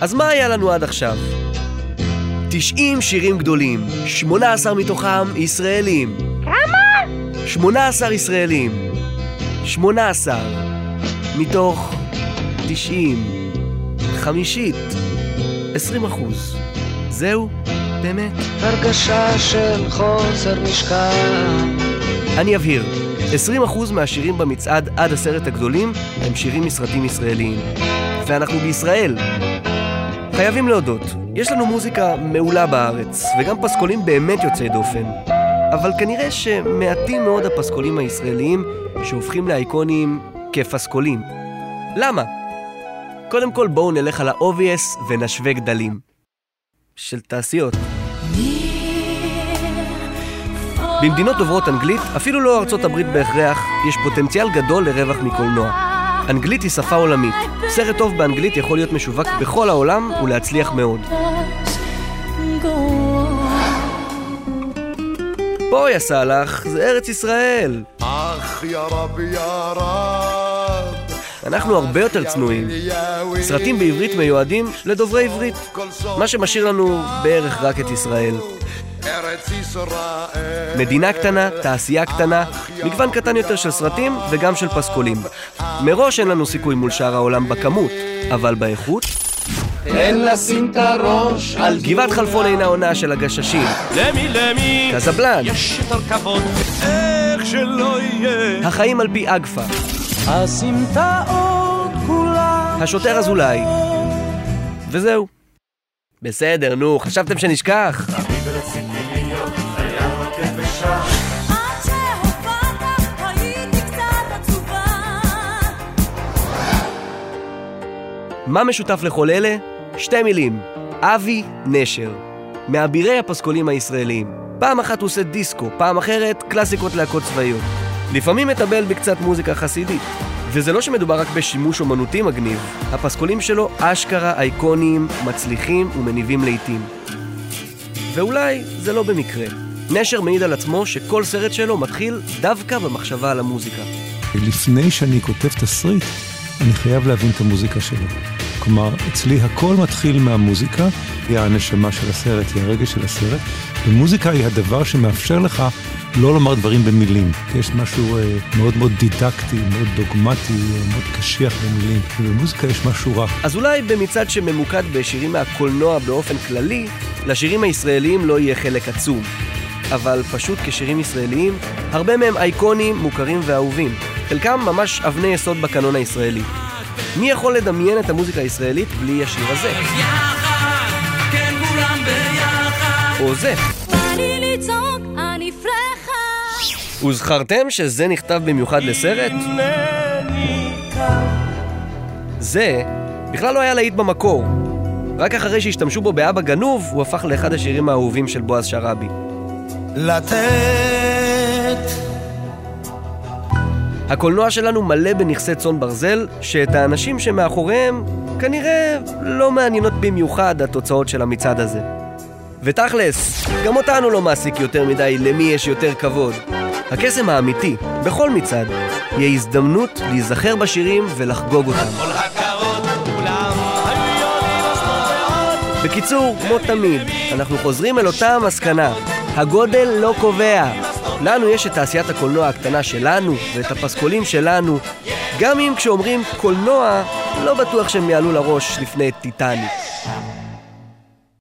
אז מה היה לנו עד עכשיו? 90 שירים גדולים, 18 מתוכם ישראלים. כמה? 18 ישראלים. 18 מתוך 90. חמישית. 20 אחוז. זהו? באמת? הרגשה של חוסר משקל. אני אבהיר. 20% מהשירים במצעד עד עשרת הגדולים הם שירים מסרטים ישראליים. ואנחנו בישראל. חייבים להודות, יש לנו מוזיקה מעולה בארץ, וגם פסקולים באמת יוצאי דופן. אבל כנראה שמעטים מאוד הפסקולים הישראליים שהופכים לאייקונים כפסקולים. למה? קודם כל בואו נלך על ה-obvious ונשווה גדלים. של תעשיות. במדינות דוברות אנגלית, אפילו לא ארצות הברית בהכרח, יש פוטנציאל גדול לרווח מקולנוע. אנגלית היא שפה עולמית. סרט טוב באנגלית יכול להיות משווק בכל העולם ולהצליח מאוד. בואי סאלח, זה ארץ ישראל. אך יא רב יא רב אנחנו הרבה יותר צנועים. סרטים בעברית מיועדים לדוברי עברית, מה שמשאיר לנו בערך רק את ישראל מדינה קטנה, תעשייה קטנה, מגוון קטן יותר של סרטים וגם של פסקולים. מראש אין לנו סיכוי מול שאר העולם בכמות, אבל באיכות, אין לשים את הראש על גבעת חלפון אינה עונה של הגששים, למי למי קזבלן, יש יותר כבוד איך שלא יהיה החיים על פי אגפה, הסמטאות כולן. השוטר אזולאי. וזהו. בסדר, נו, חשבתם שנשכח? עד מה משותף לכל אלה? שתי מילים, אבי נשר. מאבירי הפסקולים הישראליים. פעם אחת הוא עושה דיסקו, פעם אחרת קלאסיקות להקות צבאיות. לפעמים מטבל בקצת מוזיקה חסידית. וזה לא שמדובר רק בשימוש אומנותי מגניב, הפסקולים שלו אשכרה אייקוניים, מצליחים ומניבים לעיתים. ואולי זה לא במקרה. נשר מעיד על עצמו שכל סרט שלו מתחיל דווקא במחשבה על המוזיקה. לפני שאני כותב תסריט, אני חייב להבין את המוזיקה שלו. כלומר, אצלי הכל מתחיל מהמוזיקה, היא הנשמה של הסרט, היא הרגש של הסרט, ומוזיקה היא הדבר שמאפשר לך לא לומר דברים במילים. יש משהו אה, מאוד מאוד דידקטי, מאוד דוגמטי, אה, מאוד קשיח במילים, ובמוזיקה יש משהו רך. אז אולי במצעד שממוקד בשירים מהקולנוע באופן כללי, לשירים הישראליים לא יהיה חלק עצום. אבל פשוט כשירים ישראליים, הרבה מהם אייקונים, מוכרים ואהובים. חלקם ממש אבני יסוד בקנון הישראלי. מי יכול לדמיין את המוזיקה הישראלית בלי השיר הזה? או זה. וזכרתם שזה נכתב במיוחד לסרט? זה בכלל לא היה להיט במקור. רק אחרי שהשתמשו בו באבא גנוב, הוא הפך לאחד השירים האהובים של בועז שראבי. לתת הקולנוע שלנו מלא בנכסי צאן ברזל, שאת האנשים שמאחוריהם כנראה לא מעניינות במיוחד התוצאות של המצעד הזה. ותכלס, גם אותנו לא מעסיק יותר מדי למי יש יותר כבוד. הקסם האמיתי, בכל מצעד, יהיה הזדמנות להיזכר בשירים ולחגוג אותם. בקיצור, כמו תמיד, אנחנו חוזרים אל אותה המסקנה. הגודל לא קובע. לנו יש את תעשיית הקולנוע הקטנה שלנו, ואת הפסקולים שלנו. גם אם כשאומרים קולנוע, לא בטוח שהם יעלו לראש לפני טיטניק.